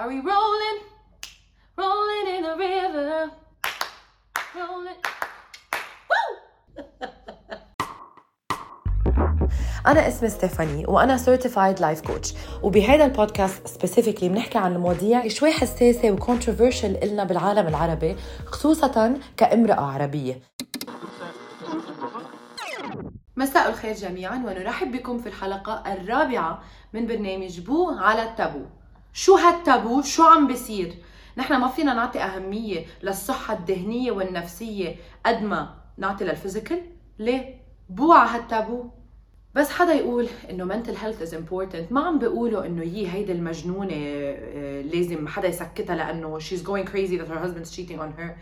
Are we rolling? Rolling in the river. Rolling. أنا اسمي ستيفاني وأنا certified life coach وبهذا البودكاست specifically بنحكي عن مواضيع شوي حساسة و controversial إلنا بالعالم العربي خصوصا كامرأة عربية مساء الخير جميعا ونرحب بكم في الحلقة الرابعة من برنامج boo على التابو شو هالتابو؟ شو عم بيصير؟ نحن ما فينا نعطي أهمية للصحة الذهنية والنفسية قد ما نعطي لل physical؟ ليه؟ boo على هالتابو بس حدا يقول إنه mental health is important ما عم بيقولوا إنه هي هيدي المجنونة آه، لازم حدا يسكتها لأنه she's going crazy that her husband's cheating on her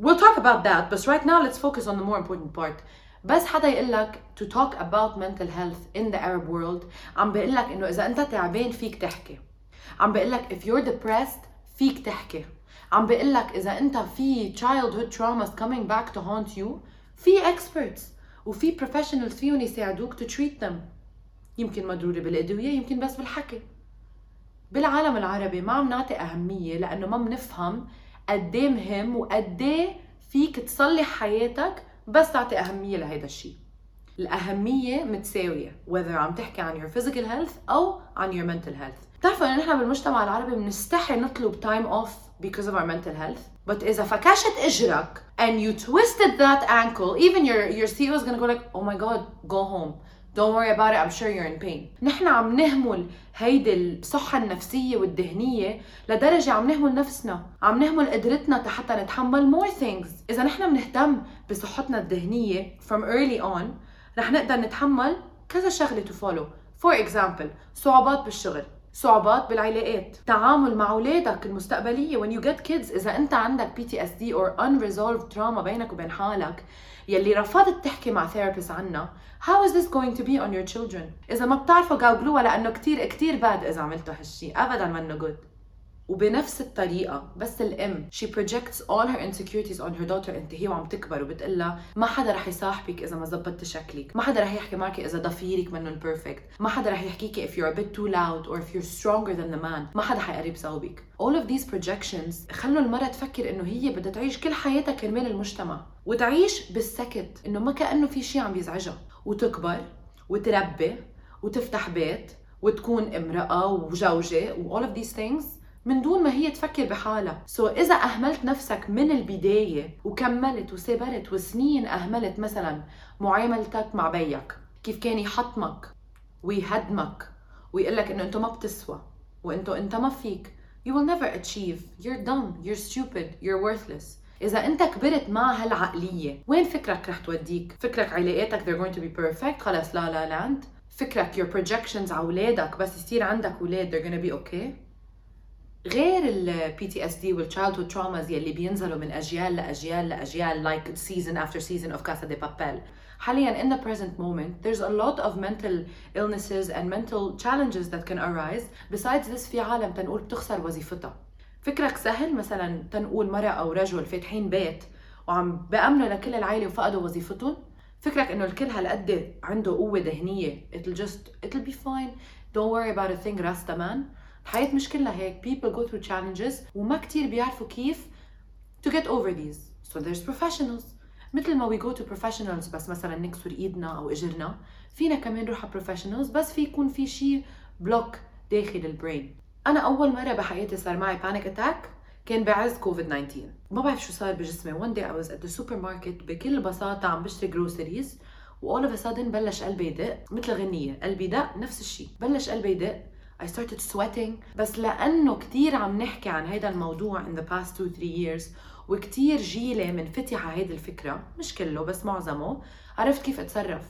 we'll talk about that but right now let's focus on the more important part بس حدا يقول لك to talk about mental health in the Arab world عم بيقول لك إنه إذا أنت تعبان فيك تحكي عم بقول لك if you're depressed فيك تحكي. عم بقول لك إذا أنت في childhood traumas coming back to haunt you في experts وفي professionals فيهم يساعدوك to treat them. يمكن ما ضروري بالأدوية يمكن بس بالحكي. بالعالم العربي ما عم نعطي أهمية لأنه ما بنفهم قد مهم وقد فيك تصلح حياتك بس تعطي أهمية لهيدا الشيء الاهميه متساويه whether عم تحكي عن your physical health أو عن your mental health بتعرفوا انه نحن بالمجتمع العربي بنستحي نطلب time off because of our mental health but اذا فكشت اجرك and you twisted that ankle even your your CEO is gonna go like oh my god go home Don't worry about it, I'm sure you're in pain. نحن عم نهمل هيدي الصحة النفسية والذهنية لدرجة عم نهمل نفسنا، عم نهمل قدرتنا حتى نتحمل more things. إذا نحن بنهتم بصحتنا الذهنية from early on رح نقدر نتحمل كذا شغلة to follow. For example, صعوبات بالشغل، صعوبات بالعلاقات. تعامل مع أولادك المستقبلية. When you get kids إذا أنت عندك PTSD or unresolved trauma بينك وبين حالك يلي رفضت تحكي مع ثيرابيست عنها how is this going to be on your children إذا ما بتعرفوا جاوبلوها لأنه كثير كثير باد إذا عملتوا هالشيء ابدا منه good. وبنفس الطريقة بس الأم she projects all her insecurities on her daughter انت هي وعم تكبر وبتقلها ما حدا رح يصاحبك إذا ما زبطت شكلك ما حدا رح يحكي معك إذا ضفيرك منه perfect ما حدا رح يحكيك if you're a bit too loud or if you're stronger than the man ما حدا حيقرب صوبك. All of these projections خلوا المرأة تفكر إنه هي بدها تعيش كل حياتها كرمال المجتمع وتعيش بالسكت إنه ما كأنه في شيء عم بيزعجها وتكبر وتربي وتفتح بيت وتكون امرأة وزوجة و all of these things من دون ما هي تفكر بحالها. so, إذا أهملت نفسك من البداية وكملت وسبرت وسنين أهملت مثلا معاملتك مع بيك كيف كان يحطمك ويهدمك ويقول لك إنه أنت ما بتسوى وأنتو أنت ما فيك you will never achieve. You're dumb. You're stupid. You're worthless. إذا أنت كبرت مع هالعقلية وين فكرك رح توديك؟ فكرك علاقاتك they're going to be perfect. خلص la la land فكرك your projections على أولادك بس يصير عندك أولاد they're gonna be okay. غير ال PTSD وال childhood traumas يلي بينزلوا من أجيال لأجيال لأجيال like season after season of Casa de Papel حاليا in the present moment there's a lot of mental illnesses and mental challenges that can arise besides this في عالم تنقول بتخسر وظيفتها فكرك سهل مثلا تنقول مرأة أو رجل فاتحين بيت وعم بأمنوا لكل العائلة وفقدوا وظيفتهم فكرك انه الكل هالقد عنده قوة ذهنية it'll just it'll be fine don't worry about a thing rasta man الحياة مش كلها هيك. People go through challenges وما كتير بيعرفوا كيف to get over these. So there's professionals. مثل ما we go to professionals بس مثلا نكسر إيدنا أو إجرنا. فينا كمان نروح على professionals بس في يكون في شيء block داخل ال brain أنا أول مرة بحياتي صار معي panic attack كان بعز كوفيد 19 ما بعرف شو صار بجسمي. One day I was at the supermarket بكل بساطة عم بشتري groceries و all of a sudden بلش قلبي يدق. مثل غنية قلبي دق نفس الشيء بلش قلبي يدق. I started sweating. بس لأنه كتير عم نحكي عن هذا الموضوع in the past 2 3 years وكتير جيلي منفتح على هيدي الفكرة. مش كله بس معظمه. عرفت كيف أتصرف.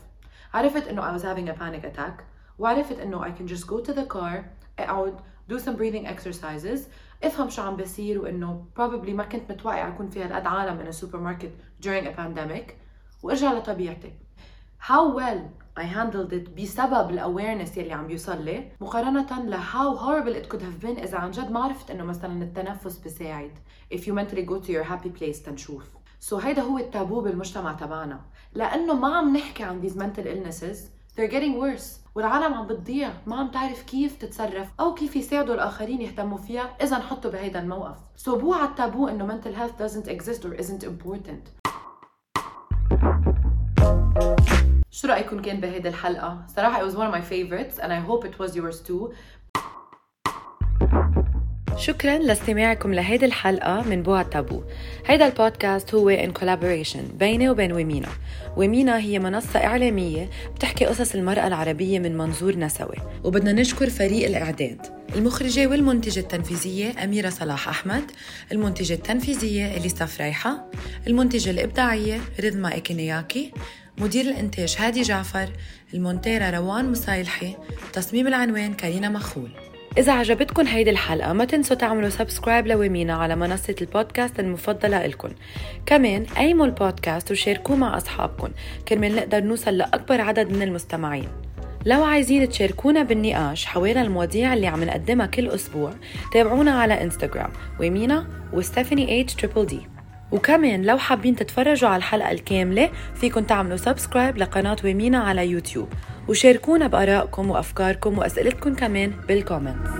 عرفت إنه I was having a panic attack. وعرفت إنه I can just go to the car اقعد do some breathing exercises افهم شو عم بيصير وإنه probably ما كنت متوقع أكون في هالقد عالم in a supermarket during a pandemic. وأرجع لطبيعتي. How well I handled it بسبب ال awareness يلي عم بيوصل لي. مقارنة ل how horrible it could have been إذا عن جد ما عرفت إنه مثلا التنفس بيساعد if you mentally go to your happy place تنشوف so هيدا هو التابو بالمجتمع تبعنا. لأنه ما عم نحكي عن these mental illnesses. They're getting worse. والعالم عم بتضيع. ما عم تعرف كيف تتصرف أو كيف يساعدوا الآخرين يهتموا فيها إذا انحطوا بهيدا الموقف. so boo على التابو إنه mental health doesn't exist or isn't important. شو رايكم كان بهيدي الحلقة؟ صراحة it was one of my favorites and I hope it was yours too. شكرا لاستماعكم لهيدي الحلقة من بوع التابو هيدا البودكاست هو in collaboration بيني وبين ويمينا. ويمينا هي منصة إعلامية بتحكي قصص المرأة العربية من منظور نسوي. وبدنا نشكر فريق الإعداد. المخرجة والمنتجة التنفيذية أميرة صلاح أحمد المنتجة التنفيذية إليسا فريحة المنتجة الإبداعية رضما إكينياكي مدير الإنتاج هادي جعفر المونتيرة روان مصايلحي تصميم العنوان كارينا مخول. إذا عجبتكم هيدي الحلقة ما تنسوا تعملوا subscribe لويمينا على منصة البودكاست المفضلة إلكم كمان قيموا البودكاست وشاركوه مع أصحابكم كرمال نقدر نوصل لأكبر عدد من المستمعين. لو عايزين تشاركونا بالنقاش حوالين المواضيع اللي عم نقدمها كل أسبوع تابعونا على إنستغرام ويمينا وستيفاني H triple D وكمان لو حابين تتفرجوا على الحلقة الكاملة فيكن تعملوا subscribe لقناة ويمينا على يوتيوب. وشاركونا بآرائكم وأفكاركم وأسئلتكم كمان بال comments